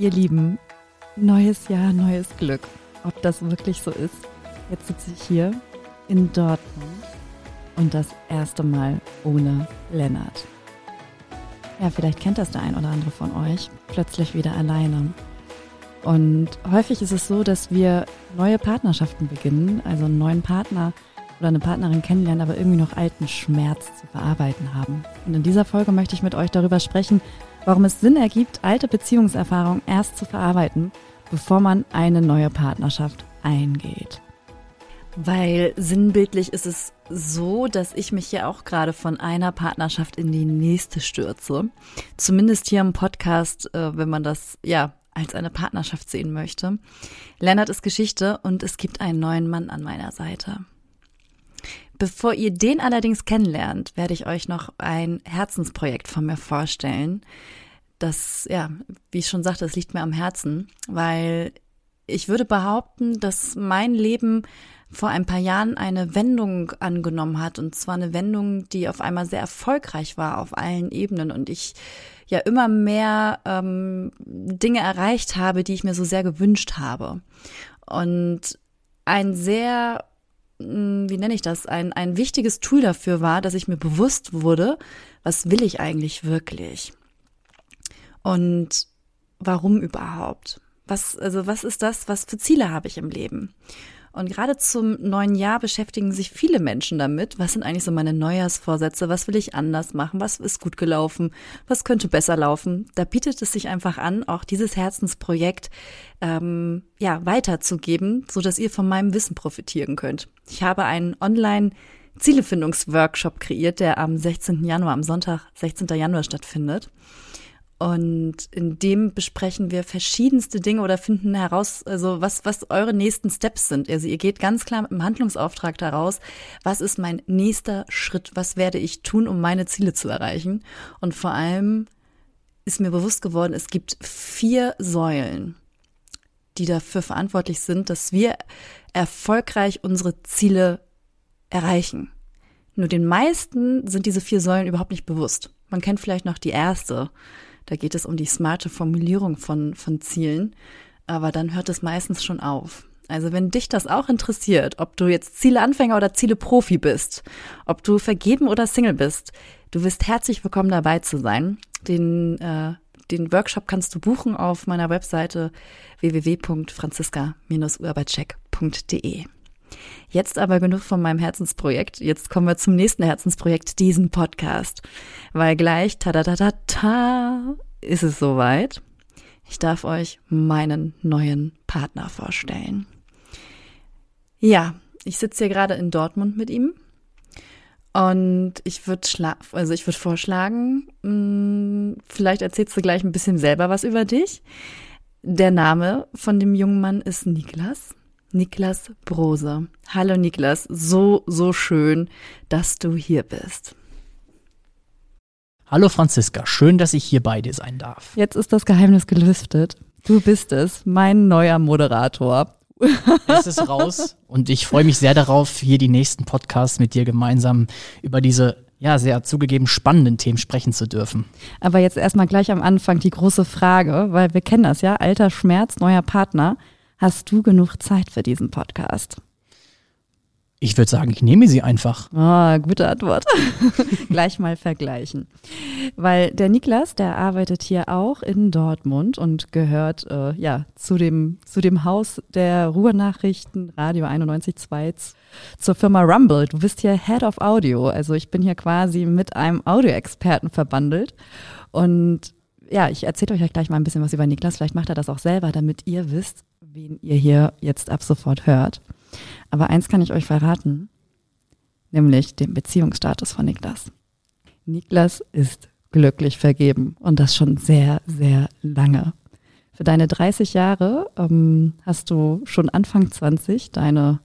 Ihr Lieben, neues Jahr, neues Glück. Ob das wirklich so ist? Jetzt sitze ich hier in Dortmund und das erste Mal ohne Lennart. Ja, vielleicht kennt das der ein oder andere von euch. Plötzlich wieder alleine. Und häufig ist es so, dass wir neue Partnerschaften beginnen, also einen neuen Partner oder eine Partnerin kennenlernen, aber irgendwie noch alten Schmerz zu verarbeiten haben. Und in dieser Folge möchte ich mit euch darüber sprechen, warum es Sinn ergibt, alte Beziehungserfahrungen erst zu verarbeiten, bevor man eine neue Partnerschaft eingeht. Weil sinnbildlich ist es so, dass ich mich ja auch gerade von einer Partnerschaft in die nächste stürze. Zumindest hier im Podcast, äh, wenn man das ja als eine Partnerschaft sehen möchte. Lennart ist Geschichte und es gibt einen neuen Mann an meiner Seite. Bevor ihr den allerdings kennenlernt, werde ich euch noch ein Herzensprojekt von mir vorstellen. Das, ja, wie ich schon sagte, es liegt mir am Herzen, weil ich würde behaupten, dass mein Leben vor ein paar Jahren eine Wendung angenommen hat. Und zwar eine Wendung, die auf einmal sehr erfolgreich war auf allen Ebenen. Und ich ja immer mehr ähm, Dinge erreicht habe, die ich mir so sehr gewünscht habe. Und ein sehr wie nenne ich das, ein, ein wichtiges Tool dafür war, dass ich mir bewusst wurde, was will ich eigentlich wirklich? Und warum überhaupt? Was, also was ist das, was für Ziele habe ich im Leben? Und gerade zum neuen Jahr beschäftigen sich viele Menschen damit. Was sind eigentlich so meine Neujahrsvorsätze? Was will ich anders machen? Was ist gut gelaufen? Was könnte besser laufen? Da bietet es sich einfach an, auch dieses Herzensprojekt ähm, ja weiterzugeben, so dass ihr von meinem Wissen profitieren könnt. Ich habe einen Online Zielefindungsworkshop kreiert, der am 16. Januar, am Sonntag, 16. Januar stattfindet. Und in dem besprechen wir verschiedenste Dinge oder finden heraus, also was, was eure nächsten Steps sind. Also ihr geht ganz klar dem Handlungsauftrag daraus, was ist mein nächster Schritt, was werde ich tun, um meine Ziele zu erreichen. Und vor allem ist mir bewusst geworden, es gibt vier Säulen, die dafür verantwortlich sind, dass wir erfolgreich unsere Ziele erreichen. Nur den meisten sind diese vier Säulen überhaupt nicht bewusst. Man kennt vielleicht noch die erste da geht es um die smarte Formulierung von, von Zielen. Aber dann hört es meistens schon auf. Also wenn dich das auch interessiert, ob du jetzt Zieleanfänger oder Zieleprofi bist, ob du vergeben oder Single bist, du bist herzlich willkommen dabei zu sein. Den, äh, den Workshop kannst du buchen auf meiner Webseite www.franziska-urbercheck.de. Jetzt aber genug von meinem Herzensprojekt. Jetzt kommen wir zum nächsten Herzensprojekt, diesen Podcast. Weil gleich, ta ta ta ta ta, ist es soweit. Ich darf euch meinen neuen Partner vorstellen. Ja, ich sitze hier gerade in Dortmund mit ihm. Und ich würde also ich würde vorschlagen, mh, hm, vielleicht erzählst du gleich ein bisschen selber was über dich. Der Name von dem jungen Mann ist Niklas. Niklas Brose. Hallo Niklas, so, so schön, dass du hier bist. Hallo Franziska, schön, dass ich hier bei dir sein darf. Jetzt ist das Geheimnis gelüftet. Du bist es, mein neuer Moderator. Es ist raus und ich freue mich sehr darauf, hier die nächsten Podcasts mit dir gemeinsam über diese ja, sehr zugegeben spannenden Themen sprechen zu dürfen. Aber jetzt erstmal gleich am Anfang die große Frage, weil wir kennen das ja, alter Schmerz, neuer Partner. Hast du genug Zeit für diesen Podcast? Ich würde sagen, ich nehme sie einfach. Oh, gute Antwort. Gleich mal vergleichen. Weil der Niklas, der arbeitet hier auch in Dortmund und gehört äh, ja zu dem, zu dem Haus der Ruhrnachrichten Radio 91.2 zur Firma Rumble. Du bist hier Head of Audio. Also ich bin hier quasi mit einem Audioexperten verbandelt. Und ja, ich erzähle euch gleich mal ein bisschen was über Niklas. Vielleicht macht er das auch selber, damit ihr wisst, wen ihr hier jetzt ab sofort hört. Aber eins kann ich euch verraten, nämlich den Beziehungsstatus von Niklas. Niklas ist glücklich vergeben und das schon sehr, sehr lange. Für deine 30 Jahre ähm, hast du schon Anfang 20 deine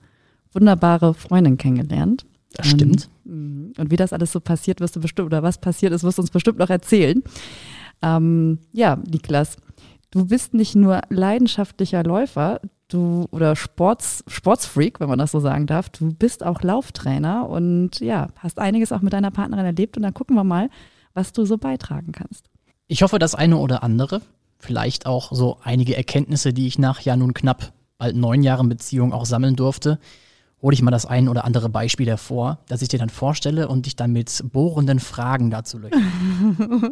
wunderbare Freundin kennengelernt. Das stimmt. Ähm, und wie das alles so passiert, wirst du bestimmt, oder was passiert ist, wirst du uns bestimmt noch erzählen. Ähm, ja, Niklas, du bist nicht nur leidenschaftlicher Läufer, du oder Sports, Sportsfreak, wenn man das so sagen darf, du bist auch Lauftrainer und ja, hast einiges auch mit deiner Partnerin erlebt und dann gucken wir mal, was du so beitragen kannst. Ich hoffe, das eine oder andere. vielleicht auch so einige Erkenntnisse, die ich nach ja nun knapp bald neun Jahren Beziehung auch sammeln durfte, hole ich mal das ein oder andere Beispiel hervor, das ich dir dann vorstelle und dich dann mit bohrenden Fragen dazu löcher.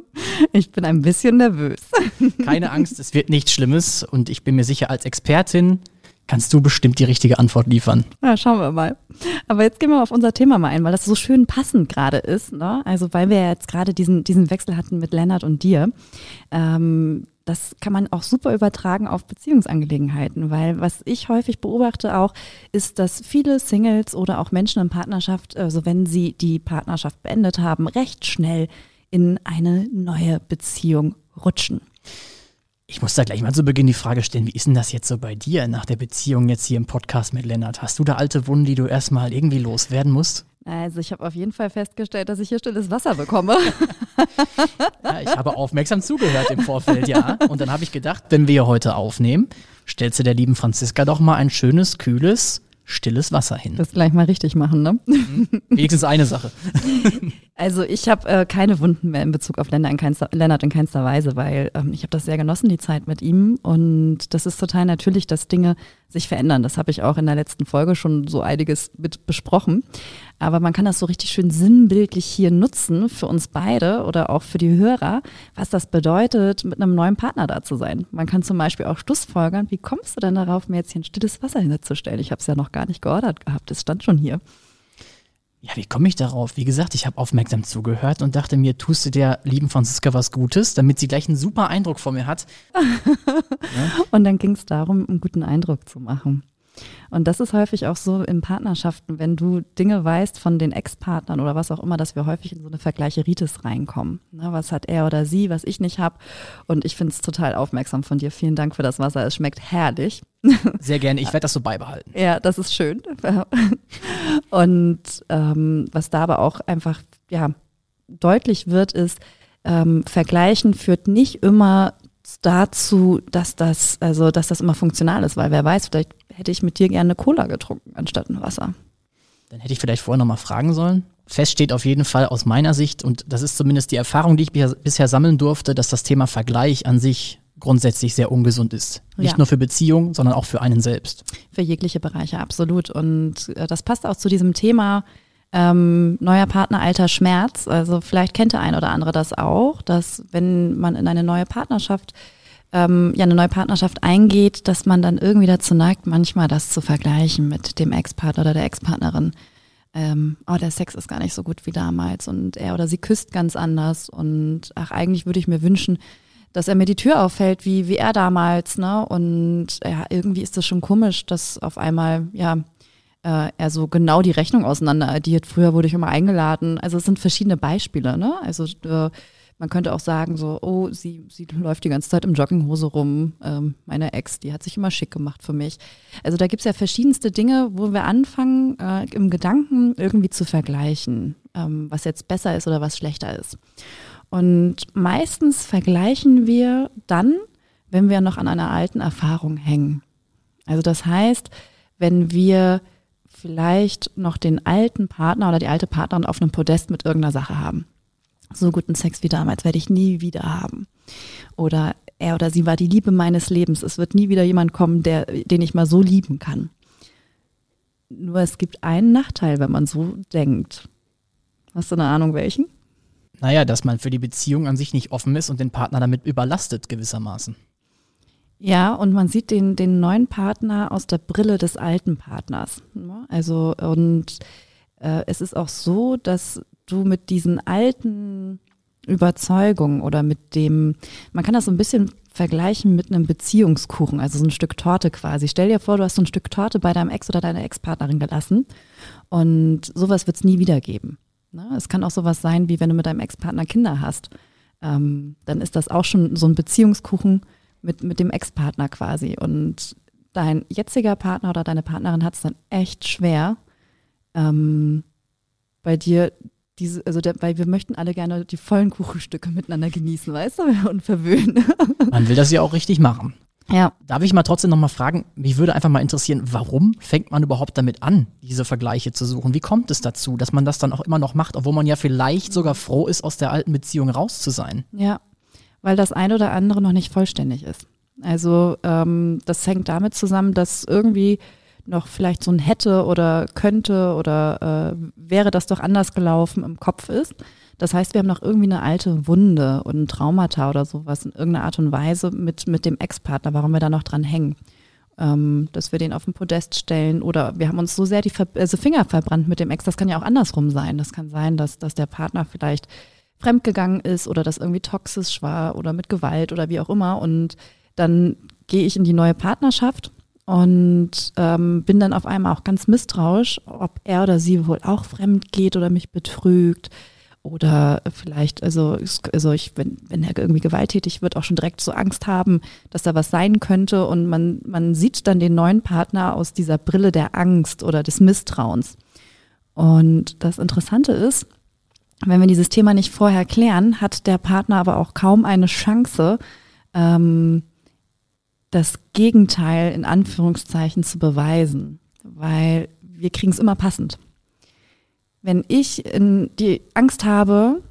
Ich bin ein bisschen nervös. Keine Angst, es wird nichts Schlimmes und ich bin mir sicher, als Expertin kannst du bestimmt die richtige Antwort liefern. Ja, schauen wir mal. Aber jetzt gehen wir auf unser Thema mal ein, weil das so schön passend gerade ist. Ne? Also weil wir jetzt gerade diesen, diesen Wechsel hatten mit Lennart und dir. Ähm, das kann man auch super übertragen auf Beziehungsangelegenheiten, weil was ich häufig beobachte auch, ist, dass viele Singles oder auch Menschen in Partnerschaft, also wenn sie die Partnerschaft beendet haben, recht schnell in eine neue Beziehung rutschen. Ich muss da gleich mal zu Beginn die Frage stellen, wie ist denn das jetzt so bei dir nach der Beziehung jetzt hier im Podcast mit Lennart? Hast du da alte Wunden, die du erstmal irgendwie loswerden musst? Also ich habe auf jeden Fall festgestellt, dass ich hier stilles Wasser bekomme. Ja, ich habe aufmerksam zugehört im Vorfeld, ja. Und dann habe ich gedacht, wenn wir heute aufnehmen, stellst du der lieben Franziska doch mal ein schönes, kühles, stilles Wasser hin. Das gleich mal richtig machen, ne? Wenigstens eine Sache. Also ich habe äh, keine Wunden mehr in Bezug auf Lennart in keinster, Lennart in keinster Weise, weil ähm, ich habe das sehr genossen, die Zeit mit ihm. Und das ist total natürlich, dass Dinge sich verändern. Das habe ich auch in der letzten Folge schon so einiges mit besprochen. Aber man kann das so richtig schön sinnbildlich hier nutzen für uns beide oder auch für die Hörer, was das bedeutet, mit einem neuen Partner da zu sein. Man kann zum Beispiel auch Schlussfolgern, wie kommst du denn darauf, mir jetzt hier ein stilles Wasser hinzustellen? Ich habe es ja noch gar nicht geordert gehabt, es stand schon hier. Ja, wie komme ich darauf? Wie gesagt, ich habe aufmerksam zugehört und dachte mir, tust du der lieben Franziska was Gutes, damit sie gleich einen super Eindruck von mir hat. Und dann ging es darum, einen guten Eindruck zu machen. Und das ist häufig auch so in Partnerschaften, wenn du Dinge weißt von den Ex-Partnern oder was auch immer, dass wir häufig in so eine Vergleicheritis reinkommen. Ne, was hat er oder sie, was ich nicht habe? Und ich finde es total aufmerksam von dir. Vielen Dank für das Wasser. Es schmeckt herrlich. Sehr gerne, ich werde das so beibehalten. Ja, das ist schön. Und ähm, was da aber auch einfach ja, deutlich wird, ist, ähm, Vergleichen führt nicht immer dazu, dass das, also dass das immer funktional ist, weil wer weiß, vielleicht hätte ich mit dir gerne Cola getrunken anstatt ein Wasser. Dann hätte ich vielleicht vorher nochmal fragen sollen. Fest steht auf jeden Fall aus meiner Sicht, und das ist zumindest die Erfahrung, die ich bisher- bisher sammeln durfte, dass das Thema Vergleich an sich grundsätzlich sehr ungesund ist. Nicht Ja. nur für Beziehungen, sondern auch für einen selbst. Für jegliche Bereiche, absolut. Und äh, das passt auch zu diesem Thema ähm, neuer Partner, alter Schmerz. Also vielleicht kennt der ein oder andere das auch, dass wenn man in eine neue Partnerschaft, ähm, ja, eine neue Partnerschaft eingeht, dass man dann irgendwie dazu neigt, manchmal das zu vergleichen mit dem Ex-Partner oder der Ex-Partnerin. Ähm, oh, der Sex ist gar nicht so gut wie damals und er oder sie küsst ganz anders und ach, eigentlich würde ich mir wünschen, dass er mir die Tür auffällt, wie, wie er damals, ne? Und ja, irgendwie ist das schon komisch, dass auf einmal, ja, äh, er so genau die Rechnung auseinander addiert. Früher wurde ich immer eingeladen. Also es sind verschiedene Beispiele, ne? Also äh, man könnte auch sagen, so, oh, sie, sie läuft die ganze Zeit im Jogginghose rum. Ähm, meine Ex, die hat sich immer schick gemacht für mich. Also da gibt's ja verschiedenste Dinge, wo wir anfangen, äh, im Gedanken irgendwie zu vergleichen, ähm, was jetzt besser ist oder was schlechter ist. Und meistens vergleichen wir dann, wenn wir noch an einer alten Erfahrung hängen. Also das heißt, wenn wir vielleicht noch den alten Partner oder die alte Partnerin auf einem Podest mit irgendeiner Sache haben. So guten Sex wie damals werde ich nie wieder haben. Oder er oder sie war die Liebe meines Lebens. Es wird nie wieder jemand kommen, der, den ich mal so lieben kann. Nur es gibt einen Nachteil, wenn man so denkt. Hast du eine Ahnung, welchen? Naja, dass man für die Beziehung an sich nicht offen ist und den Partner damit überlastet gewissermaßen. Ja, und man sieht den, den neuen Partner aus der Brille des alten Partners. ne? Also, und äh, es ist auch so, dass du mit diesen alten Überzeugungen oder mit dem, man kann das so ein bisschen vergleichen mit einem Beziehungskuchen, also so ein Stück Torte quasi. Stell dir vor, du hast so ein Stück Torte bei deinem Ex oder deiner Ex-Partnerin gelassen und sowas wird es nie wieder geben. Ne? Es kann auch sowas sein, wie wenn du mit deinem Ex-Partner Kinder hast. Ähm, dann ist das auch schon so ein Beziehungskuchen mit, mit dem Ex-Partner quasi. Und dein jetziger Partner oder deine Partnerin hat es dann echt schwer, ähm, bei dir diese, also der, weil wir möchten alle gerne die vollen Kuchenstücke miteinander genießen, weißt du, und verwöhnen. Man will das ja auch richtig machen. ja. Darf ich mal trotzdem nochmal fragen, mich würde einfach mal interessieren, warum fängt man überhaupt damit an, diese Vergleiche zu suchen? Wie kommt es dazu, dass man das dann auch immer noch macht, obwohl man ja vielleicht sogar froh ist, aus der alten Beziehung raus zu sein? Ja, weil das eine oder andere noch nicht vollständig ist. Also ähm, das hängt damit zusammen, dass irgendwie noch vielleicht so ein hätte oder könnte oder äh, wäre das doch anders gelaufen im Kopf ist. Das heißt, wir haben noch irgendwie eine alte Wunde und ein Traumata oder sowas in irgendeiner Art und Weise mit, mit dem Ex-Partner, warum wir da noch dran hängen. Ähm, dass wir den auf den Podest stellen oder wir haben uns so sehr die Ver also Finger verbrannt mit dem Ex. Das kann ja auch andersrum sein. Das kann sein, dass, dass der Partner vielleicht fremdgegangen ist oder das irgendwie toxisch war oder mit Gewalt oder wie auch immer. Und dann gehe ich in die neue Partnerschaft und ähm, bin dann auf einmal auch ganz misstrauisch, ob er oder sie wohl auch fremd geht oder mich betrügt oder vielleicht, also, also ich, wenn, wenn er irgendwie gewalttätig wird, auch schon direkt so Angst haben, dass da was sein könnte und man, man sieht dann den neuen Partner aus dieser Brille der Angst oder des Misstrauens. Und das Interessante ist, wenn wir dieses Thema nicht vorher klären, hat der Partner aber auch kaum eine Chance, ähm, das Gegenteil in Anführungszeichen zu beweisen, weil wir kriegen es immer passend. Wenn ich in die Angst habe,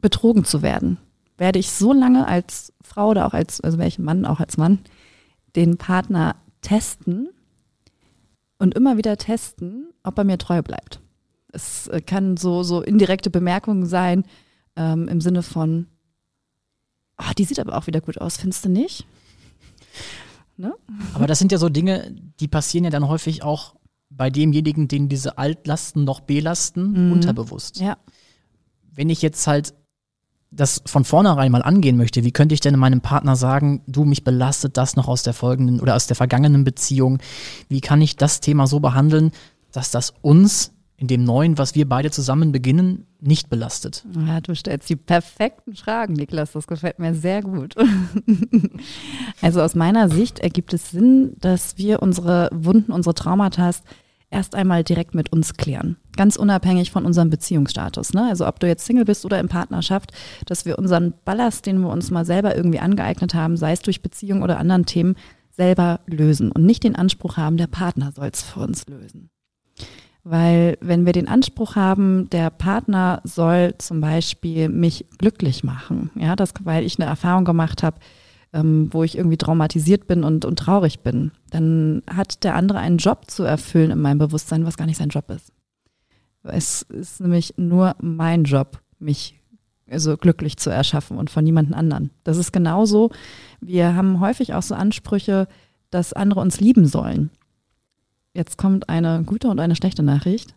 betrogen zu werden, werde ich so lange als Frau oder auch als, also welchen Mann, auch als Mann, den Partner testen und immer wieder testen, ob er mir treu bleibt. Es äh, kann so, so indirekte Bemerkungen sein, ähm, im Sinne von, oh, die sieht aber auch wieder gut aus, findest du nicht? Ne? Aber das sind ja so Dinge, die passieren ja dann häufig auch bei demjenigen, den diese Altlasten noch belasten, mhm. unterbewusst. Ja. Wenn ich jetzt halt das von vornherein mal angehen möchte, wie könnte ich denn meinem Partner sagen, du, mich belastet das noch aus der folgenden oder aus der vergangenen Beziehung? Wie kann ich das Thema so behandeln, dass das uns in dem Neuen, was wir beide zusammen beginnen, nicht belastet? Ja, du stellst die perfekten Fragen, Niklas. Das gefällt mir sehr gut. also aus meiner Sicht ergibt es Sinn, dass wir unsere Wunden, unsere Traumata erst einmal direkt mit uns klären. Ganz unabhängig von unserem Beziehungsstatus. Ne? Also ob du jetzt Single bist oder in Partnerschaft, dass wir unseren Ballast, den wir uns mal selber irgendwie angeeignet haben, sei es durch Beziehung oder anderen Themen, selber lösen und nicht den Anspruch haben, der Partner soll es für uns lösen. Weil wenn wir den Anspruch haben, der Partner soll zum Beispiel mich glücklich machen, ja, das, weil ich eine Erfahrung gemacht habe, ähm, wo ich irgendwie traumatisiert bin und, und traurig bin, dann hat der andere einen Job zu erfüllen in meinem Bewusstsein, was gar nicht sein Job ist. Es ist nämlich nur mein Job, mich also glücklich zu erschaffen und von niemandem anderen. Das ist genauso. Wir haben häufig auch so Ansprüche, dass andere uns lieben sollen. Jetzt kommt eine gute und eine schlechte Nachricht.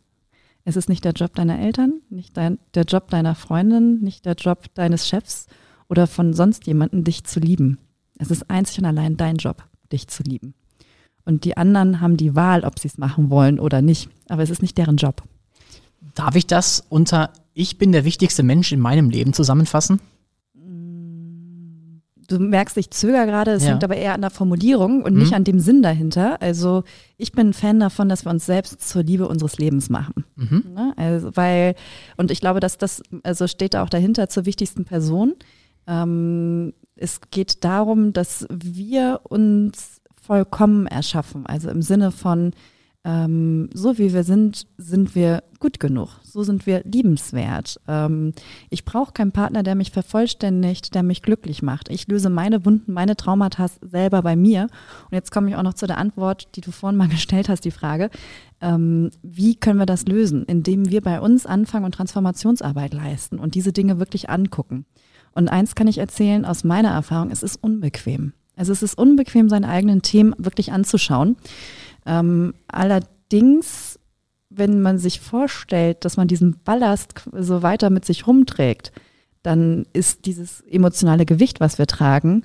Es ist nicht der Job deiner Eltern, nicht dein, der Job deiner Freundin, nicht der Job deines Chefs oder von sonst jemandem, dich zu lieben. Es ist einzig und allein dein Job, dich zu lieben. Und die anderen haben die Wahl, ob sie es machen wollen oder nicht. Aber es ist nicht deren Job. Darf ich das unter Ich bin der wichtigste Mensch in meinem Leben zusammenfassen? Du merkst, ich zögere gerade, es ja. hängt aber eher an der Formulierung und mhm. nicht an dem Sinn dahinter. Also ich bin ein Fan davon, dass wir uns selbst zur Liebe unseres Lebens machen. Mhm. Ne? Also, weil, und ich glaube, dass das, also steht da auch dahinter zur wichtigsten Person. Ähm, es geht darum, dass wir uns vollkommen erschaffen. Also im Sinne von, ähm, so wie wir sind, sind wir gut genug. So sind wir liebenswert. Ähm, ich brauche keinen Partner, der mich vervollständigt, der mich glücklich macht. Ich löse meine Wunden, meine Traumata selber bei mir. Und jetzt komme ich auch noch zu der Antwort, die du vorhin mal gestellt hast, die Frage. Ähm, wie können wir das lösen? Indem wir bei uns anfangen und Transformationsarbeit leisten und diese Dinge wirklich angucken. Und eins kann ich erzählen aus meiner Erfahrung, es ist unbequem. Also es ist unbequem, seine eigenen Themen wirklich anzuschauen. Ähm, allerdings, wenn man sich vorstellt, dass man diesen Ballast so weiter mit sich rumträgt, dann ist dieses emotionale Gewicht, was wir tragen,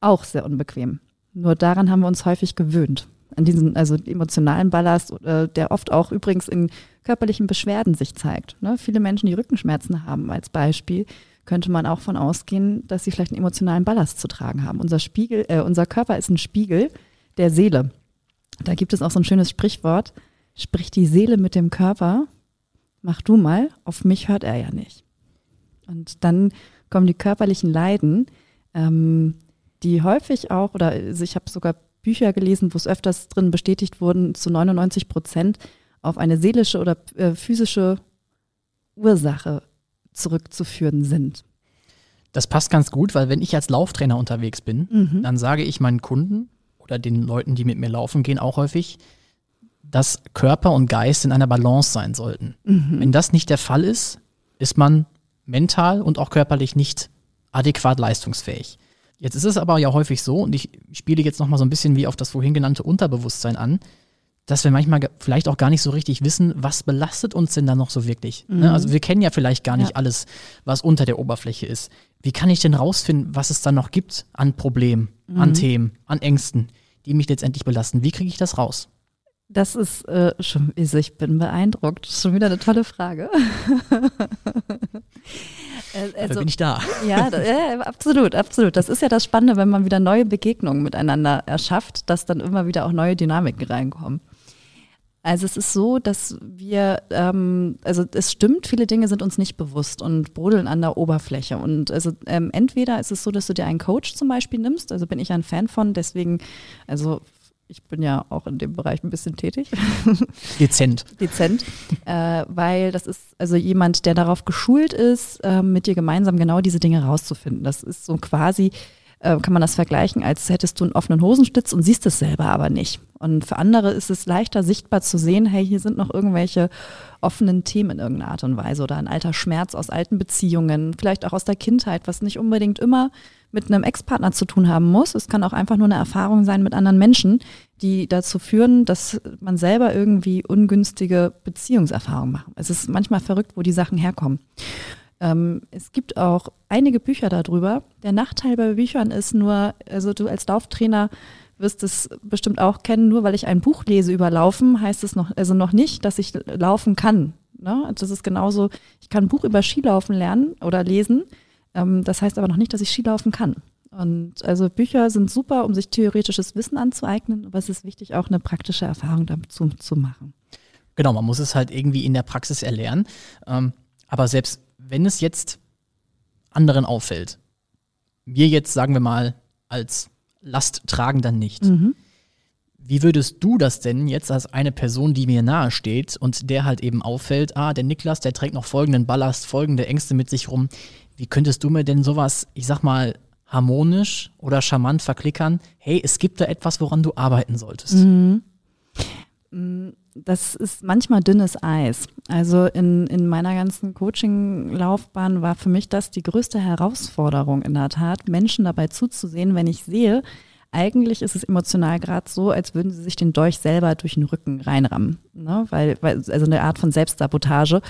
auch sehr unbequem. Nur daran haben wir uns häufig gewöhnt. An diesen, also emotionalen Ballast, äh, der oft auch übrigens in körperlichen Beschwerden sich zeigt. Ne? Viele Menschen, die Rückenschmerzen haben als Beispiel, könnte man auch von ausgehen, dass sie vielleicht einen emotionalen Ballast zu tragen haben. Unser Spiegel, äh, unser Körper ist ein Spiegel der Seele. Da gibt es auch so ein schönes Sprichwort, sprich die Seele mit dem Körper, mach du mal, auf mich hört er ja nicht. Und dann kommen die körperlichen Leiden, ähm, die häufig auch, oder also ich habe sogar Bücher gelesen, wo es öfters drin bestätigt wurden, zu 99 Prozent auf eine seelische oder äh, physische Ursache zurückzuführen sind. Das passt ganz gut, weil wenn ich als Lauftrainer unterwegs bin, Mhm. dann sage ich meinen Kunden oder den Leuten, die mit mir laufen gehen, auch häufig, dass Körper und Geist in einer Balance sein sollten. Mhm. Wenn das nicht der Fall ist, ist man mental und auch körperlich nicht adäquat leistungsfähig. Jetzt ist es aber ja häufig so, und ich spiele jetzt nochmal so ein bisschen wie auf das vorhin genannte Unterbewusstsein an, dass wir manchmal vielleicht auch gar nicht so richtig wissen, was belastet uns denn da noch so wirklich. Ne? Also wir kennen ja vielleicht gar nicht Ja. alles, was unter der Oberfläche ist. Wie kann ich denn rausfinden, was es da noch gibt an Problemen, an Themen, an Ängsten, die mich letztendlich belasten? Wie kriege ich das raus? Das ist äh, schon, also ich bin beeindruckt. Schon wieder eine tolle Frage. Da also, bin ich da. ja, da- ja, absolut, absolut. Das ist ja das Spannende, wenn man wieder neue Begegnungen miteinander erschafft, dass dann immer wieder auch neue Dynamiken reinkommen. Also es ist so, dass wir, ähm, also es stimmt, viele Dinge sind uns nicht bewusst und brodeln an der Oberfläche. Und also ähm, entweder ist es so, dass du dir einen Coach zum Beispiel nimmst, also bin ich ein Fan von, deswegen, also ich bin ja auch in dem Bereich ein bisschen tätig Dezent. dezent, äh, weil das ist also jemand, der darauf geschult ist, äh, mit dir gemeinsam genau diese Dinge rauszufinden. Das ist so quasi, äh, kann man das vergleichen, als hättest du einen offenen Hosenstitz und siehst es selber aber nicht. Und für andere ist es leichter sichtbar zu sehen, hey, hier sind noch irgendwelche offenen Themen in irgendeiner Art und Weise oder ein alter Schmerz aus alten Beziehungen, vielleicht auch aus der Kindheit, was nicht unbedingt immer mit einem Ex-Partner zu tun haben muss. Es kann auch einfach nur eine Erfahrung sein mit anderen Menschen, die dazu führen, dass man selber irgendwie ungünstige Beziehungserfahrungen macht. Es ist manchmal verrückt, wo die Sachen herkommen. Ähm, es gibt auch einige Bücher darüber. Der Nachteil bei Büchern ist nur, also du als Lauftrainer wirst es bestimmt auch kennen, nur weil ich ein Buch lese über Laufen, heißt es noch, also noch nicht, dass ich laufen kann. Ne? Das ist genauso, ich kann ein Buch über Skilaufen lernen oder lesen. Ähm, das heißt aber noch nicht, dass ich Skilaufen kann. Und also Bücher sind super, um sich theoretisches Wissen anzueignen, aber es ist wichtig, auch eine praktische Erfahrung dazu zu machen. Genau, man muss es halt irgendwie in der Praxis erlernen. Ähm, aber selbst wenn es jetzt anderen auffällt, mir jetzt, sagen wir mal, als Lasttragender nicht, Mhm. wie würdest du das denn jetzt als eine Person, die mir nahe steht und der halt eben auffällt, ah, der Niklas, der trägt noch folgenden Ballast, folgende Ängste mit sich rum. Wie könntest du mir denn sowas, ich sag mal, harmonisch oder charmant verklickern? Hey, es gibt da etwas, woran du arbeiten solltest. Mhm. Das ist manchmal dünnes Eis. Also in, in meiner ganzen Coaching-Laufbahn war für mich das die größte Herausforderung in der Tat, Menschen dabei zuzusehen, wenn ich sehe, eigentlich ist es emotional gerade so, als würden sie sich den Dolch selber durch den Rücken reinrammen. Ne? Weil, weil, also eine Art von Selbstsabotage.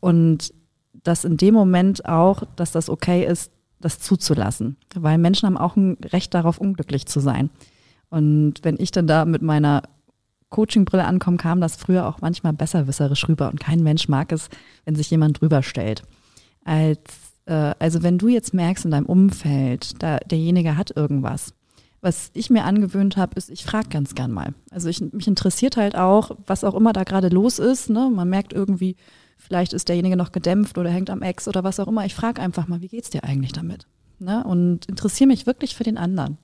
Und dass in dem Moment auch, dass das okay ist, das zuzulassen. Weil Menschen haben auch ein Recht darauf, unglücklich zu sein. Und wenn ich dann da mit meiner Coachingbrille ankomme, kam das früher auch manchmal besserwisserisch rüber. Und kein Mensch mag es, wenn sich jemand drüber stellt. Als, äh, also wenn du jetzt merkst in deinem Umfeld, da derjenige hat irgendwas, was ich mir angewöhnt habe, ist, ich frage ganz gern mal. Also ich, mich interessiert halt auch, was auch immer da gerade los ist. Ne? Man merkt irgendwie, vielleicht ist derjenige noch gedämpft oder hängt am Ex oder was auch immer. Ich frage einfach mal, wie geht's dir eigentlich damit? Ne? Und interessiere mich wirklich für den anderen.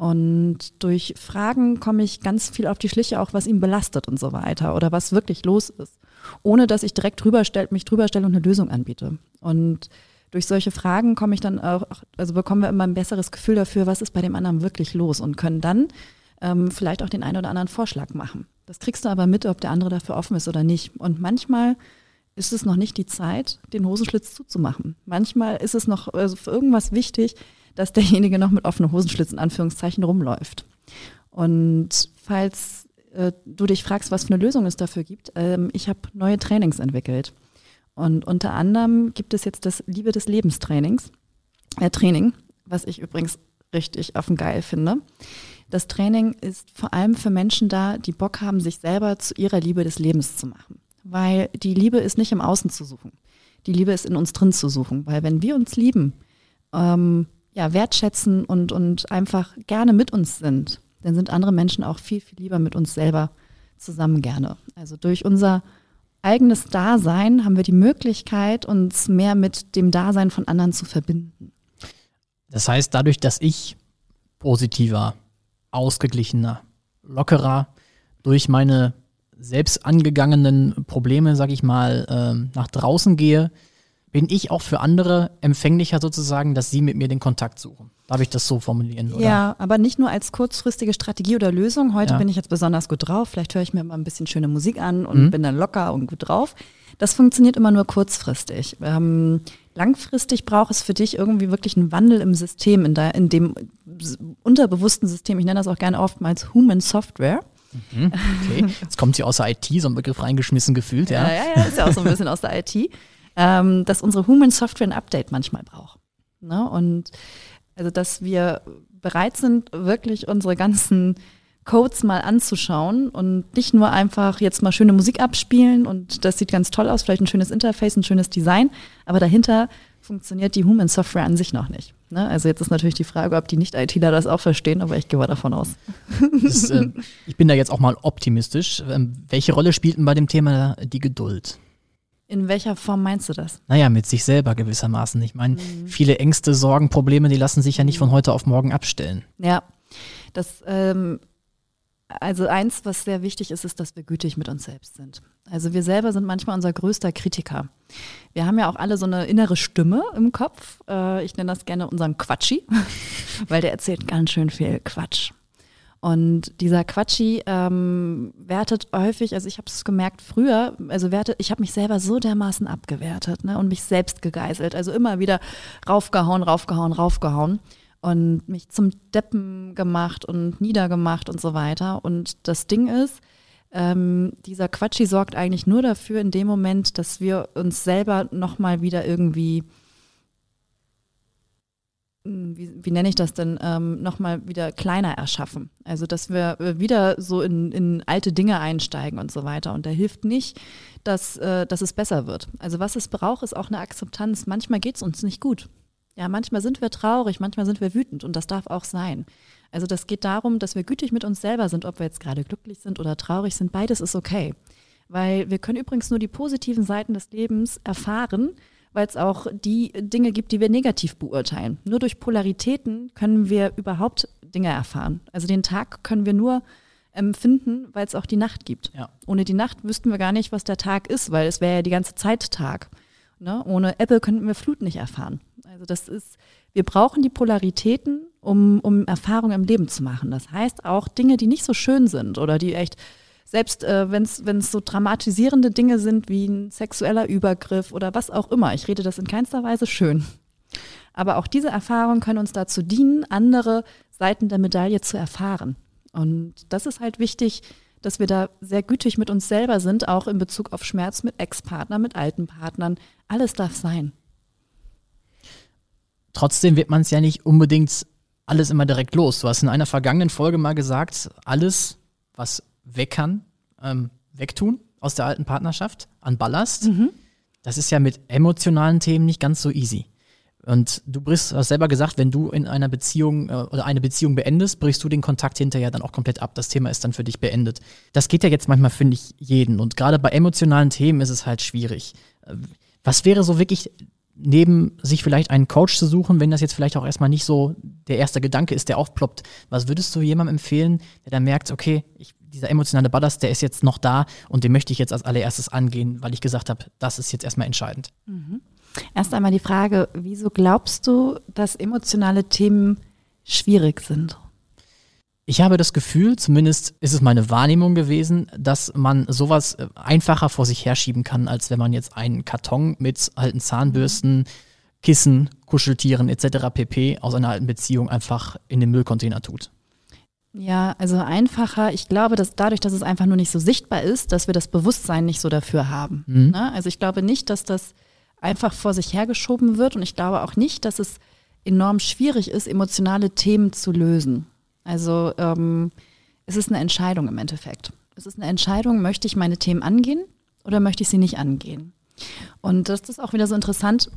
Und durch Fragen komme ich ganz viel auf die Schliche, auch was ihn belastet und so weiter oder was wirklich los ist, ohne dass ich direkt drüber stell, mich drüber stelle und eine Lösung anbiete. Und durch solche Fragen komme ich dann auch, also bekommen wir immer ein besseres Gefühl dafür, was ist bei dem anderen wirklich los und können dann ähm, vielleicht auch den einen oder anderen Vorschlag machen. Das kriegst du aber mit, ob der andere dafür offen ist oder nicht. Und manchmal ist es noch nicht die Zeit, den Hosenschlitz zuzumachen. Manchmal ist es noch also für irgendwas wichtig, dass derjenige noch mit offenen Hosenschlitz in Anführungszeichen rumläuft. Und falls äh, du dich fragst, was für eine Lösung es dafür gibt, ähm, ich habe neue Trainings entwickelt. Und unter anderem gibt es jetzt das Liebe des Lebens Trainings, äh, Training, was ich übrigens richtig auf geil finde. Das Training ist vor allem für Menschen da, die Bock haben, sich selber zu ihrer Liebe des Lebens zu machen. Weil die Liebe ist nicht im Außen zu suchen. Die Liebe ist in uns drin zu suchen. Weil wenn wir uns lieben, ähm, ja, wertschätzen und, und einfach gerne mit uns sind, dann sind andere Menschen auch viel, viel lieber mit uns selber zusammen gerne. Also durch unser eigenes Dasein haben wir die Möglichkeit, uns mehr mit dem Dasein von anderen zu verbinden. Das heißt, dadurch, dass ich positiver, ausgeglichener, lockerer durch meine selbst angegangenen Probleme, sag ich mal, ähm, nach draußen gehe, bin ich auch für andere empfänglicher sozusagen, dass sie mit mir den Kontakt suchen. Darf ich das so formulieren? Oder? Ja, aber nicht nur als kurzfristige Strategie oder Lösung. Heute ja. bin ich jetzt besonders gut drauf. Vielleicht höre ich mir mal ein bisschen schöne Musik an und mhm. bin dann locker und gut drauf. Das funktioniert immer nur kurzfristig. Ähm, langfristig braucht es für dich irgendwie wirklich einen Wandel im System, in, der, in dem unterbewussten System. Ich nenne das auch gerne oftmals Human Software. Mhm, okay, jetzt kommt sie aus der IT, so ein Begriff reingeschmissen gefühlt, ja. Ja, ja, ja ist ja auch so ein bisschen aus der IT ähm, dass unsere Human Software ein Update manchmal braucht. Ne? Und also, dass wir bereit sind, wirklich unsere ganzen Codes mal anzuschauen und nicht nur einfach jetzt mal schöne Musik abspielen und das sieht ganz toll aus, vielleicht ein schönes Interface, ein schönes Design, aber dahinter funktioniert die Human Software an sich noch nicht. Ne? Also jetzt ist natürlich die Frage, ob die Nicht-ITler das auch verstehen, aber ich gehe mal davon aus. Das, äh, ich bin da jetzt auch mal optimistisch. Ähm, welche Rolle spielt denn bei dem Thema die Geduld? In welcher Form meinst du das? Naja, mit sich selber gewissermaßen. Ich meine, mhm. viele Ängste, Sorgen, Probleme, die lassen sich ja nicht von heute auf morgen abstellen. Ja, das, ähm, also eins, was sehr wichtig ist, ist, dass wir gütig mit uns selbst sind. Also wir selber sind manchmal unser größter Kritiker. Wir haben ja auch alle so eine innere Stimme im Kopf. Äh, ich nenne das gerne unseren Quatschi, weil der erzählt ganz schön viel Quatsch. Und dieser Quatschi ähm, wertet häufig, also ich habe es gemerkt früher, also wertet, ich habe mich selber so dermaßen abgewertet ne, und mich selbst gegeißelt. Also immer wieder raufgehauen, raufgehauen, raufgehauen und mich zum Deppen gemacht und niedergemacht und so weiter. Und das Ding ist, ähm, dieser Quatschi sorgt eigentlich nur dafür in dem Moment, dass wir uns selber nochmal wieder irgendwie wie, wie nenne ich das denn, ähm, nochmal wieder kleiner erschaffen. Also, dass wir wieder so in, in alte Dinge einsteigen und so weiter. Und da hilft nicht, dass, äh, dass es besser wird. Also, was es braucht, ist auch eine Akzeptanz. Manchmal geht es uns nicht gut. Ja, manchmal sind wir traurig, manchmal sind wir wütend und das darf auch sein. Also, das geht darum, dass wir gütig mit uns selber sind, ob wir jetzt gerade glücklich sind oder traurig sind. Beides ist okay. Weil wir können übrigens nur die positiven Seiten des Lebens erfahren, weil es auch die Dinge gibt, die wir negativ beurteilen. Nur durch Polaritäten können wir überhaupt Dinge erfahren. Also den Tag können wir nur empfinden, weil es auch die Nacht gibt. Ja. Ohne die Nacht wüssten wir gar nicht, was der Tag ist, weil es wäre ja die ganze Zeit Tag. Ne? Ohne Ebbe könnten wir Flut nicht erfahren. Also das ist, wir brauchen die Polaritäten, um, um Erfahrungen im Leben zu machen. Das heißt auch Dinge, die nicht so schön sind oder die echt selbst äh, wenn es so dramatisierende Dinge sind wie ein sexueller Übergriff oder was auch immer. Ich rede das in keinster Weise schön. Aber auch diese Erfahrungen können uns dazu dienen, andere Seiten der Medaille zu erfahren. Und das ist halt wichtig, dass wir da sehr gütig mit uns selber sind, auch in Bezug auf Schmerz mit Ex-Partnern, mit alten Partnern. Alles darf sein. Trotzdem wird man es ja nicht unbedingt alles immer direkt los. Du hast in einer vergangenen Folge mal gesagt, alles, was weg kann, ähm, wegtun aus der alten Partnerschaft an Ballast. Mhm. Das ist ja mit emotionalen Themen nicht ganz so easy. Und du brichst, hast selber gesagt, wenn du in einer Beziehung äh, oder eine Beziehung beendest, brichst du den Kontakt hinterher dann auch komplett ab. Das Thema ist dann für dich beendet. Das geht ja jetzt manchmal, finde ich, jeden. Und gerade bei emotionalen Themen ist es halt schwierig. Äh, was wäre so wirklich neben sich vielleicht einen Coach zu suchen, wenn das jetzt vielleicht auch erstmal nicht so der erste Gedanke ist, der aufploppt, was würdest du jemandem empfehlen, der dann merkt, okay, ich, dieser emotionale Ballast, der ist jetzt noch da und den möchte ich jetzt als allererstes angehen, weil ich gesagt habe, das ist jetzt erstmal entscheidend. Mhm. Erst einmal die Frage, wieso glaubst du, dass emotionale Themen schwierig sind? Ich habe das Gefühl, zumindest ist es meine Wahrnehmung gewesen, dass man sowas äh, einfacher vor sich herschieben kann, als wenn man jetzt einen Karton mit alten Zahnbürsten, Kissen, Kuscheltieren etc. pp. aus einer alten Beziehung einfach in den Müllcontainer tut. Ja, also einfacher. Ich glaube, dass dadurch, dass es einfach nur nicht so sichtbar ist, dass wir das Bewusstsein nicht so dafür haben. Mhm. Ne? Also ich glaube nicht, dass das einfach vor sich hergeschoben wird und ich glaube auch nicht, dass es enorm schwierig ist, emotionale Themen zu lösen. Also ähm, es ist eine Entscheidung im Endeffekt. Es ist eine Entscheidung, möchte ich meine Themen angehen oder möchte ich sie nicht angehen? Und das ist auch wieder so interessant,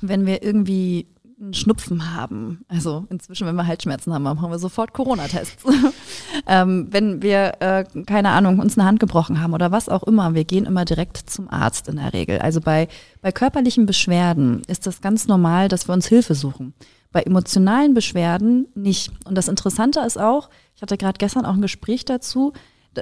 wenn wir irgendwie einen Schnupfen haben, also inzwischen, wenn wir Halsschmerzen haben, machen wir sofort Corona-Tests. ähm, wenn wir, äh, keine Ahnung, uns eine Hand gebrochen haben oder was auch immer, wir gehen immer direkt zum Arzt in der Regel. Also bei, bei körperlichen Beschwerden ist das ganz normal, dass wir uns Hilfe suchen. Bei emotionalen Beschwerden nicht. Und das Interessante ist auch, ich hatte gerade gestern auch ein Gespräch dazu,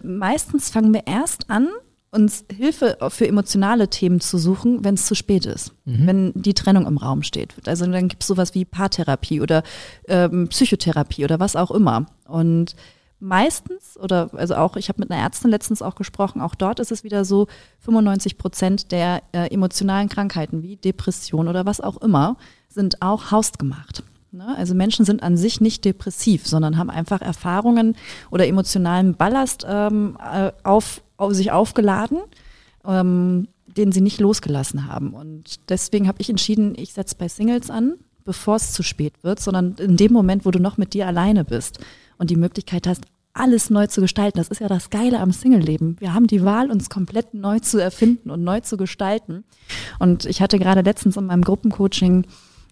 meistens fangen wir erst an, uns Hilfe für emotionale Themen zu suchen, wenn es zu spät ist, mhm. wenn die Trennung im Raum steht. Also dann gibt es sowas wie Paartherapie oder ähm, Psychotherapie oder was auch immer. Und meistens, oder also auch, ich habe mit einer Ärztin letztens auch gesprochen, auch dort ist es wieder so, 95 Prozent der äh, emotionalen Krankheiten wie Depression oder was auch immer sind auch hausgemacht. Ne? Also Menschen sind an sich nicht depressiv, sondern haben einfach Erfahrungen oder emotionalen Ballast ähm, äh, auf, auf sich aufgeladen, ähm, den sie nicht losgelassen haben. Und deswegen habe ich entschieden, ich setze bei Singles an, bevor es zu spät wird, sondern in dem Moment, wo du noch mit dir alleine bist und die Möglichkeit hast, alles neu zu gestalten. Das ist ja das Geile am Single-Leben. Wir haben die Wahl, uns komplett neu zu erfinden und neu zu gestalten. Und ich hatte gerade letztens in meinem Gruppencoaching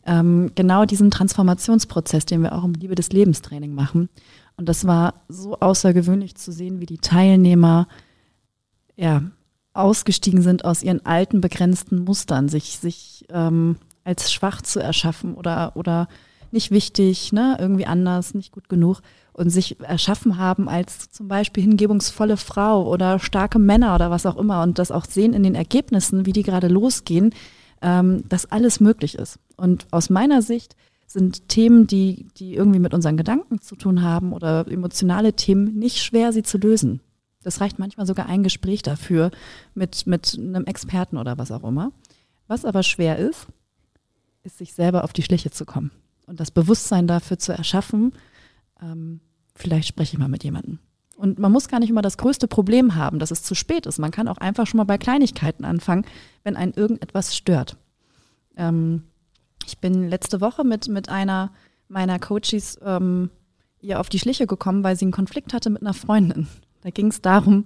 ähm, genau diesen Transformationsprozess, den wir auch im Liebe des Lebens Training machen. Und das war so außergewöhnlich zu sehen, wie die Teilnehmer ja, ausgestiegen sind aus ihren alten begrenzten Mustern, sich, sich ähm, als schwach zu erschaffen oder, oder nicht wichtig, ne, irgendwie anders, nicht gut genug und sich erschaffen haben als zum Beispiel hingebungsvolle Frau oder starke Männer oder was auch immer und das auch sehen in den Ergebnissen, wie die gerade losgehen, ähm, dass alles möglich ist. Und aus meiner Sicht sind Themen, die, die irgendwie mit unseren Gedanken zu tun haben oder emotionale Themen, nicht schwer, sie zu lösen. Das reicht manchmal sogar ein Gespräch dafür mit, mit einem Experten oder was auch immer. Was aber schwer ist, ist, sich selber auf die Schliche zu kommen und das Bewusstsein dafür zu erschaffen, ähm, vielleicht spreche ich mal mit jemandem. Und man muss gar nicht immer das größte Problem haben, dass es zu spät ist. Man kann auch einfach schon mal bei Kleinigkeiten anfangen, wenn einen irgendetwas stört. Ähm, ich bin letzte Woche mit, mit einer meiner Coaches ähm, ihr auf die Schliche gekommen, weil sie einen Konflikt hatte mit einer Freundin. Da ging es darum,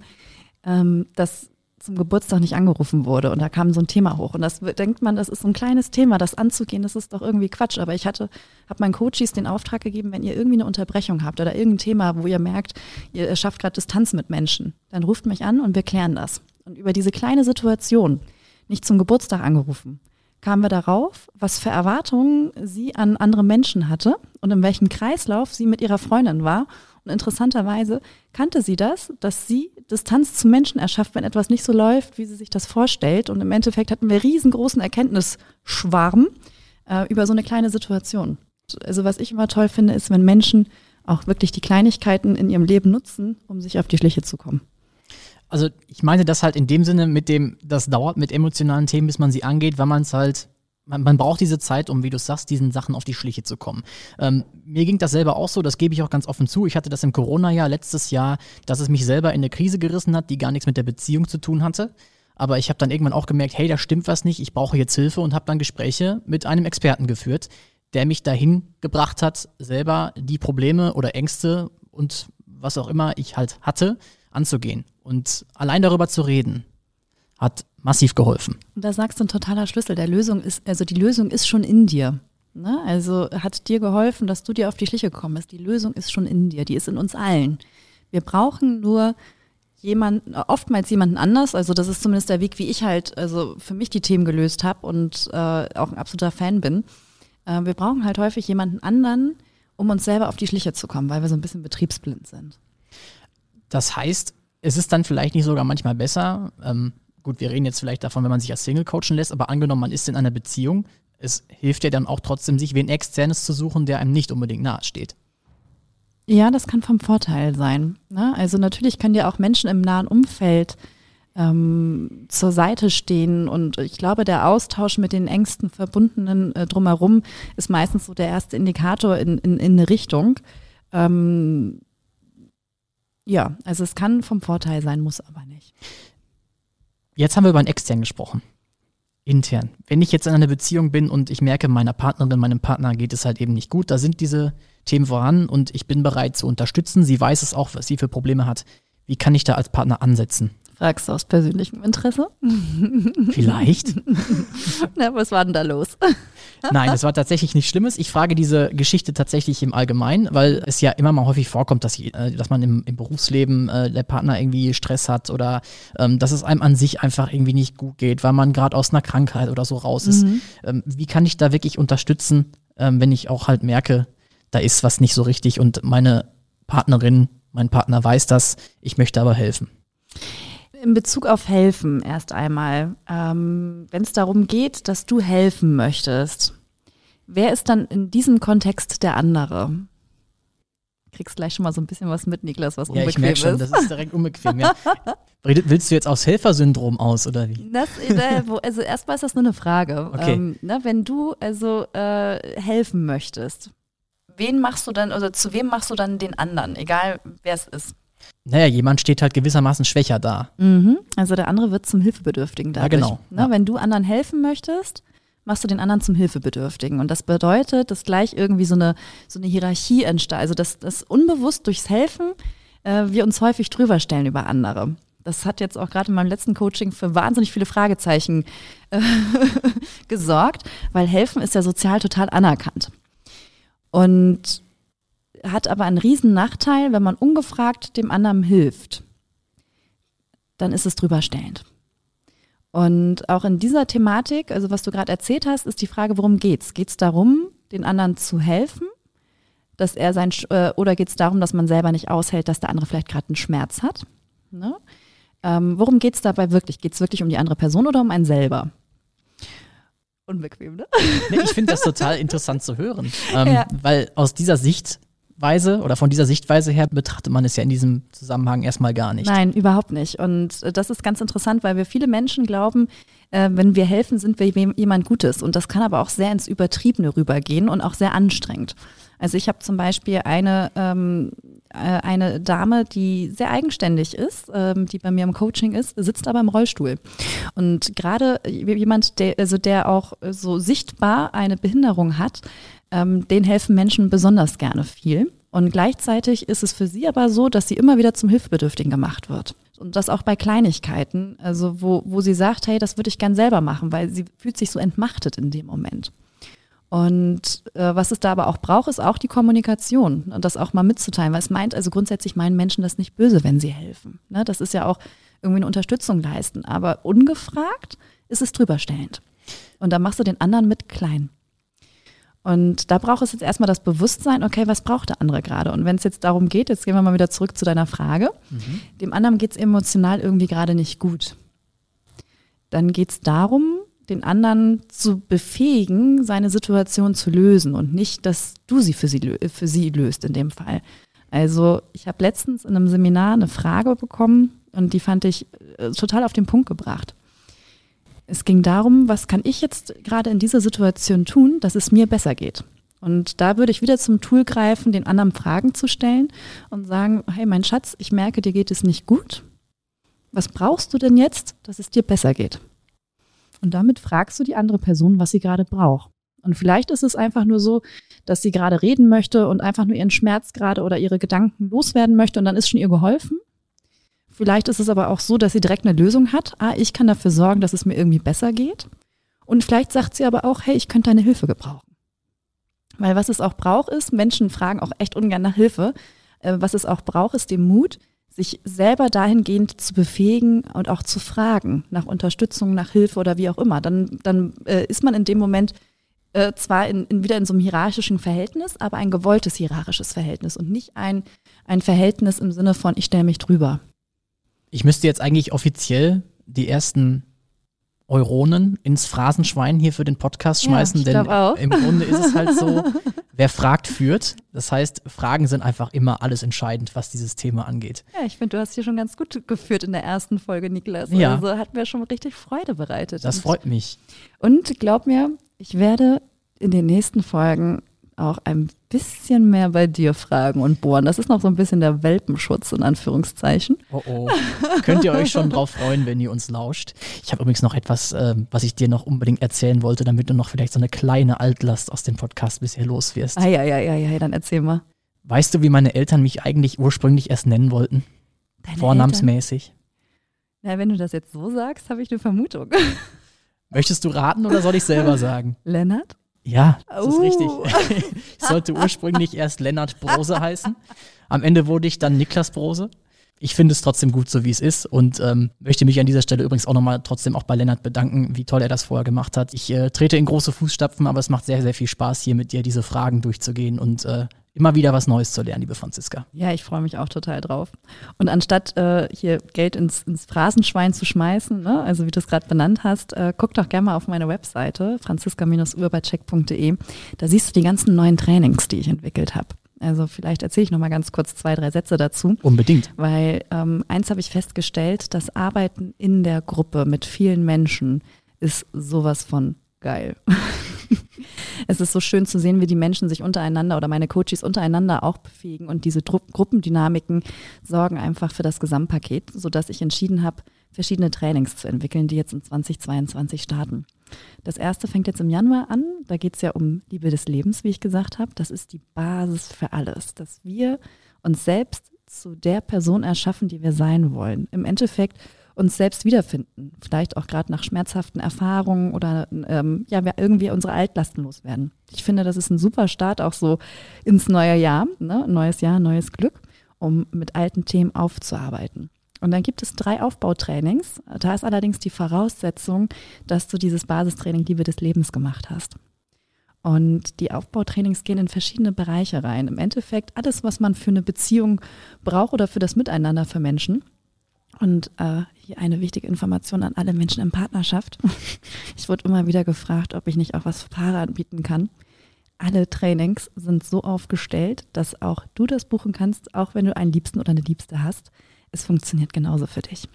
ähm, dass zum Geburtstag nicht angerufen wurde und da kam so ein Thema hoch und das denkt man, das ist so ein kleines Thema, das anzugehen, das ist doch irgendwie Quatsch. Aber ich hatte, habe meinen Coaches den Auftrag gegeben, wenn ihr irgendwie eine Unterbrechung habt oder irgendein Thema, wo ihr merkt, ihr schafft gerade Distanz mit Menschen, dann ruft mich an und wir klären das. Und über diese kleine Situation, nicht zum Geburtstag angerufen, kamen wir darauf, was für Erwartungen sie an andere Menschen hatte und in welchem Kreislauf sie mit ihrer Freundin war und interessanterweise kannte sie das, dass sie Distanz zu Menschen erschafft, wenn etwas nicht so läuft, wie sie sich das vorstellt. Und im Endeffekt hatten wir riesengroßen Erkenntnisschwarm äh, über so eine kleine Situation. Also was ich immer toll finde, ist, wenn Menschen auch wirklich die Kleinigkeiten in ihrem Leben nutzen, um sich auf die Schliche zu kommen. Also ich meine das halt in dem Sinne mit dem, das dauert mit emotionalen Themen, bis man sie angeht, weil man es halt man, man braucht diese Zeit, um, wie du sagst, diesen Sachen auf die Schliche zu kommen. Ähm, mir ging das selber auch so, das gebe ich auch ganz offen zu. Ich hatte das im Corona-Jahr letztes Jahr, dass es mich selber in eine Krise gerissen hat, die gar nichts mit der Beziehung zu tun hatte. Aber ich habe dann irgendwann auch gemerkt, hey, da stimmt was nicht, ich brauche jetzt Hilfe und habe dann Gespräche mit einem Experten geführt, der mich dahin gebracht hat, selber die Probleme oder Ängste und was auch immer ich halt hatte, anzugehen. Und allein darüber zu reden, hat massiv geholfen. Und da sagst du ein totaler Schlüssel. Der Lösung ist, also die Lösung ist schon in dir. Ne? Also hat dir geholfen, dass du dir auf die Schliche gekommen bist. Die Lösung ist schon in dir, die ist in uns allen. Wir brauchen nur jemanden, oftmals jemanden anders. Also das ist zumindest der Weg, wie ich halt also für mich die Themen gelöst habe und äh, auch ein absoluter Fan bin. Äh, wir brauchen halt häufig jemanden anderen, um uns selber auf die Schliche zu kommen, weil wir so ein bisschen betriebsblind sind. Das heißt, es ist dann vielleicht nicht sogar manchmal besser, ähm, gut, wir reden jetzt vielleicht davon, wenn man sich als Single coachen lässt, aber angenommen, man ist in einer Beziehung, es hilft ja dann auch trotzdem, sich wen externes zu suchen, der einem nicht unbedingt nahe steht. Ja, das kann vom Vorteil sein. Ne? Also natürlich können dir auch Menschen im nahen Umfeld ähm, zur Seite stehen und ich glaube, der Austausch mit den engsten Verbundenen äh, drumherum ist meistens so der erste Indikator in, in, in eine Richtung. Ähm, ja, also es kann vom Vorteil sein, muss aber nicht. Jetzt haben wir über einen extern gesprochen. Intern. Wenn ich jetzt in einer Beziehung bin und ich merke, meiner Partnerin, meinem Partner geht es halt eben nicht gut, da sind diese Themen voran und ich bin bereit zu unterstützen. Sie weiß es auch, was sie für Probleme hat. Wie kann ich da als Partner ansetzen? Fragst du aus persönlichem Interesse? Vielleicht. Na, was war denn da los? Nein, das war tatsächlich nichts Schlimmes. Ich frage diese Geschichte tatsächlich im Allgemeinen, weil es ja immer mal häufig vorkommt, dass, äh, dass man im, im Berufsleben äh, der Partner irgendwie Stress hat oder ähm, dass es einem an sich einfach irgendwie nicht gut geht, weil man gerade aus einer Krankheit oder so raus ist. Mhm. Ähm, wie kann ich da wirklich unterstützen, ähm, wenn ich auch halt merke, da ist was nicht so richtig und meine Partnerin, mein Partner weiß das, ich möchte aber helfen? In Bezug auf helfen erst einmal, ähm, wenn es darum geht, dass du helfen möchtest, wer ist dann in diesem Kontext der andere? Kriegst gleich schon mal so ein bisschen was mit, Niklas, was Ja, unbequem ich merke schon, ist. das ist direkt unbequem. Ja. Willst du jetzt aufs Helfersyndrom aus oder wie? Das, äh, also erstmal ist das nur eine Frage. Okay. Ähm, ne, wenn du also äh, helfen möchtest, wen machst du dann, oder zu wem machst du dann den anderen, egal wer es ist? Naja, jemand steht halt gewissermaßen schwächer da. Mhm. Also der andere wird zum Hilfebedürftigen dadurch. genau, Ne, ja. Wenn du anderen helfen möchtest, machst du den anderen zum Hilfebedürftigen. Und das bedeutet, dass gleich irgendwie so eine, so eine Hierarchie entsteht. Also dass, dass unbewusst durchs Helfen äh, wir uns häufig drüber stellen über andere. Das hat jetzt auch gerade in meinem letzten Coaching für wahnsinnig viele Fragezeichen äh, gesorgt, weil helfen ist ja sozial total anerkannt. Und hat aber einen riesen Nachteil, wenn man ungefragt dem anderen hilft. Dann ist es drüberstellend. Und auch in dieser Thematik, also was du gerade erzählt hast, ist die Frage, worum geht's? Geht's darum, den anderen zu helfen, dass er sein Sch- äh, oder geht's darum, dass man selber nicht aushält, dass der andere vielleicht gerade einen Schmerz hat? Ne? Ähm, worum geht's dabei wirklich? Geht's wirklich um die andere Person oder um einen selber? Unbequem, ne? Nee, ich finde das total interessant zu hören, ähm, Ja. weil aus dieser Sichtweise oder von dieser Sichtweise her betrachtet man es ja in diesem Zusammenhang erstmal gar nicht. Nein, überhaupt nicht. Und äh, das ist ganz interessant, weil wir viele Menschen glauben, äh, wenn wir helfen, sind wir jemand Gutes. Und das kann aber auch sehr ins Übertriebene rübergehen und auch sehr anstrengend. Also ich habe zum Beispiel eine, ähm, äh, eine Dame, die sehr eigenständig ist, ähm, die bei mir im Coaching ist, sitzt aber im Rollstuhl. Und gerade jemand, der, also der auch so sichtbar eine Behinderung hat, ähm, den helfen Menschen besonders gerne viel. Und gleichzeitig ist es für sie aber so, dass sie immer wieder zum Hilfebedürftigen gemacht wird. Und das auch bei Kleinigkeiten, also wo, wo sie sagt, hey, das würde ich gern selber machen, weil sie fühlt sich so entmachtet in dem Moment. Und äh, was es da aber auch braucht, ist auch die Kommunikation und das auch mal mitzuteilen, weil es meint, also grundsätzlich meinen Menschen das nicht böse, wenn sie helfen. Ne? Das ist ja auch irgendwie eine Unterstützung leisten. Aber ungefragt ist es drüberstellend. Und da machst du den anderen mit klein. Und da braucht es jetzt erstmal das Bewusstsein, okay, was braucht der andere gerade? Und wenn es jetzt darum geht, jetzt gehen wir mal wieder zurück zu deiner Frage, dem anderen geht es emotional irgendwie gerade nicht gut. Dann geht es darum, den anderen zu befähigen, seine Situation zu lösen und nicht, dass du sie für sie, für sie löst in dem Fall. Also ich habe letztens in einem Seminar eine Frage bekommen und die fand ich äh, total auf den Punkt gebracht. Es ging darum, was kann ich jetzt gerade in dieser Situation tun, dass es mir besser geht. Und da würde ich wieder zum Tool greifen, den anderen Fragen zu stellen und sagen, hey mein Schatz, ich merke, dir geht es nicht gut. Was brauchst du denn jetzt, dass es dir besser geht? Und damit fragst du die andere Person, was sie gerade braucht. Und vielleicht ist es einfach nur so, dass sie gerade reden möchte und einfach nur ihren Schmerz gerade oder ihre Gedanken loswerden möchte und dann ist schon ihr geholfen. Vielleicht ist es aber auch so, dass sie direkt eine Lösung hat. Ah, ich kann dafür sorgen, dass es mir irgendwie besser geht. Und vielleicht sagt sie aber auch, hey, ich könnte deine Hilfe gebrauchen. Weil was es auch braucht ist, Menschen fragen auch echt ungern nach Hilfe. Äh, was es auch braucht, ist den Mut, sich selber dahingehend zu befähigen und auch zu fragen nach Unterstützung, nach Hilfe oder wie auch immer. Dann, dann äh, ist man in dem Moment äh, zwar in, in, wieder in so einem hierarchischen Verhältnis, aber ein gewolltes hierarchisches Verhältnis und nicht ein, ein Verhältnis im Sinne von, ich stelle mich drüber. Ich müsste jetzt eigentlich offiziell die ersten Euronen ins Phrasenschwein hier für den Podcast Ja, schmeißen, ich denn auch. im Grunde ist es halt so, wer fragt, führt. Das heißt, Fragen sind einfach immer alles entscheidend, was dieses Thema angeht. Ja, ich finde, du hast hier schon ganz gut geführt in der ersten Folge, Niklas. Ja. Also hat mir schon richtig Freude bereitet. Das freut mich. Und glaub mir, ich werde in den nächsten Folgen auch ein bisschen mehr bei dir fragen und bohren. Das ist noch so ein bisschen der Welpenschutz in Anführungszeichen. Oh oh. Könnt ihr euch schon drauf freuen, wenn ihr uns lauscht. Ich habe übrigens noch etwas, ähm, was ich dir noch unbedingt erzählen wollte, damit du noch vielleicht so eine kleine Altlast aus dem Podcast bisher los wirst. Ah ja, ja, ja, ja, dann erzähl mal. Weißt du, wie meine Eltern mich eigentlich ursprünglich erst nennen wollten? Deine Vornamsmäßig. Eltern? Na, wenn du das jetzt so sagst, habe ich eine Vermutung. Möchtest du raten oder soll ich selber sagen? Lennart? Ja, das ist Uh. richtig. ich sollte ursprünglich erst Lennart Brose heißen. Am Ende wurde ich dann Niklas Brose. Ich finde es trotzdem gut, so wie es ist und ähm, möchte mich an dieser Stelle übrigens auch nochmal trotzdem auch bei Lennart bedanken, wie toll er das vorher gemacht hat. Ich äh, trete in große Fußstapfen, aber es macht sehr, sehr viel Spaß, hier mit dir diese Fragen durchzugehen und äh, immer wieder was Neues zu lernen, liebe Franziska. Ja, ich freue mich auch total drauf. Und anstatt äh, hier Geld ins, ins Phrasenschwein zu schmeißen, ne, also wie du es gerade benannt hast, äh, guck doch gerne mal auf meine Webseite, franziska-urbercheck.de. Da siehst du die ganzen neuen Trainings, die ich entwickelt habe. Also vielleicht erzähle ich noch mal ganz kurz zwei, drei Sätze dazu. Unbedingt. Weil ähm, eins habe ich festgestellt, das Arbeiten in der Gruppe mit vielen Menschen ist sowas von geil. es ist so schön zu sehen, wie die Menschen sich untereinander oder meine Coaches untereinander auch befähigen und diese Dru Gruppendynamiken sorgen einfach für das Gesamtpaket, sodass ich entschieden habe, verschiedene Trainings zu entwickeln, die jetzt in 2022 starten. Das erste fängt jetzt im Januar an. Da geht es ja um Liebe des Lebens, wie ich gesagt habe. Das ist die Basis für alles, dass wir uns selbst zu der Person erschaffen, die wir sein wollen. Im Endeffekt uns selbst wiederfinden. Vielleicht auch gerade nach schmerzhaften Erfahrungen oder ähm, ja, irgendwie unsere Altlasten loswerden. Ich finde, das ist ein super Start auch so ins neue Jahr, ne? neues Jahr, neues Glück, um mit alten Themen aufzuarbeiten. Und dann gibt es drei Aufbautrainings. Da ist allerdings die Voraussetzung, dass du dieses Basistraining Liebe des Lebens gemacht hast. Und die Aufbautrainings gehen in verschiedene Bereiche rein. Im Endeffekt alles, was man für eine Beziehung braucht oder für das Miteinander für Menschen. Und äh, hier eine wichtige Information an alle Menschen in Partnerschaft. Ich wurde immer wieder gefragt, ob ich nicht auch was für Paare anbieten kann. Alle Trainings sind so aufgestellt, dass auch du das buchen kannst, auch wenn du einen Liebsten oder eine Liebste hast. Es funktioniert genauso für dich.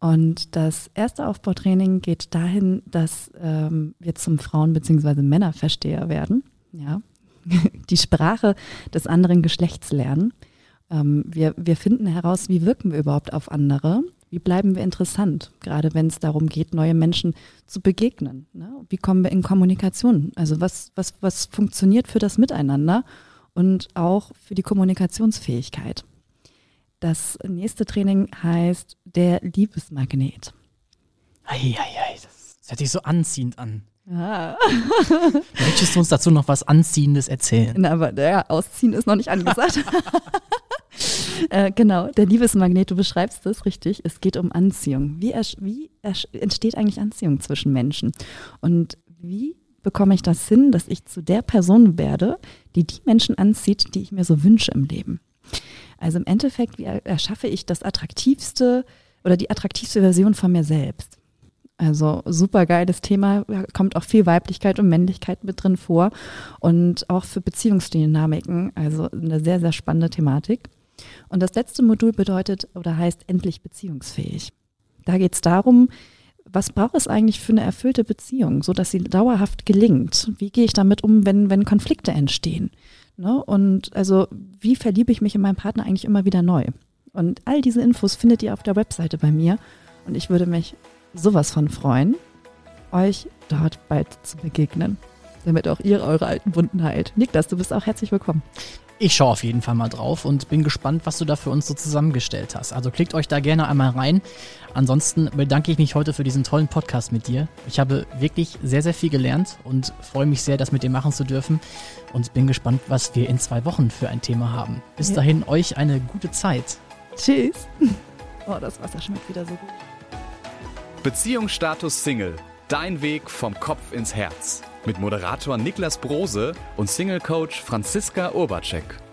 Und das erste Aufbautraining geht dahin, dass ähm, wir zum Frauen- bzw. Männerversteher werden. Ja. Die Sprache des anderen Geschlechts lernen. Ähm, wir, wir finden heraus, wie wirken wir überhaupt auf andere? Wie bleiben wir interessant? Gerade wenn es darum geht, neue Menschen zu begegnen. Ne? Wie kommen wir in Kommunikation? Also was, was, was funktioniert für das Miteinander und auch für die Kommunikationsfähigkeit? Das nächste Training heißt der Liebesmagnet. Eieiei, das hört sich so anziehend an. Ja. Möchtest du uns dazu noch was Anziehendes erzählen? Na, aber der Ausziehen ist noch nicht angesagt. äh, genau, der Liebesmagnet, du beschreibst es richtig. Es geht um Anziehung. Wie, wie entsteht eigentlich Anziehung zwischen Menschen? Und wie bekomme ich das hin, dass ich zu der Person werde, die die Menschen anzieht, die ich mir so wünsche im Leben? Also im Endeffekt, wie erschaffe ich das attraktivste oder die attraktivste Version von mir selbst? Also super geiles Thema, kommt auch viel Weiblichkeit und Männlichkeit mit drin vor und auch für Beziehungsdynamiken, also eine sehr, sehr spannende Thematik. Und das letzte Modul bedeutet oder heißt endlich beziehungsfähig. Da geht es darum, was braucht es eigentlich für eine erfüllte Beziehung, so dass sie dauerhaft gelingt? Wie gehe ich damit um, wenn, wenn Konflikte entstehen? Ne? Und also, wie verliebe ich mich in meinen Partner eigentlich immer wieder neu? Und all diese Infos findet ihr auf der Webseite bei mir. Und ich würde mich sowas von freuen, euch dort bald zu begegnen, damit auch ihr eure alten Wunden heilt. Niklas, du bist auch herzlich willkommen. Ich schaue auf jeden Fall mal drauf und bin gespannt, was du da für uns so zusammengestellt hast. Also klickt euch da gerne einmal rein. Ansonsten bedanke ich mich heute für diesen tollen Podcast mit dir. Ich habe wirklich sehr, sehr viel gelernt und freue mich sehr, das mit dir machen zu dürfen und bin gespannt, was wir in zwei Wochen für ein Thema haben. Bis dahin euch eine gute Zeit. Tschüss. Oh, das Wasser schmeckt wieder so gut. Beziehungsstatus Single. Dein Weg vom Kopf ins Herz mit Moderator Niklas Brose und Single-Coach Franziska Urbacek.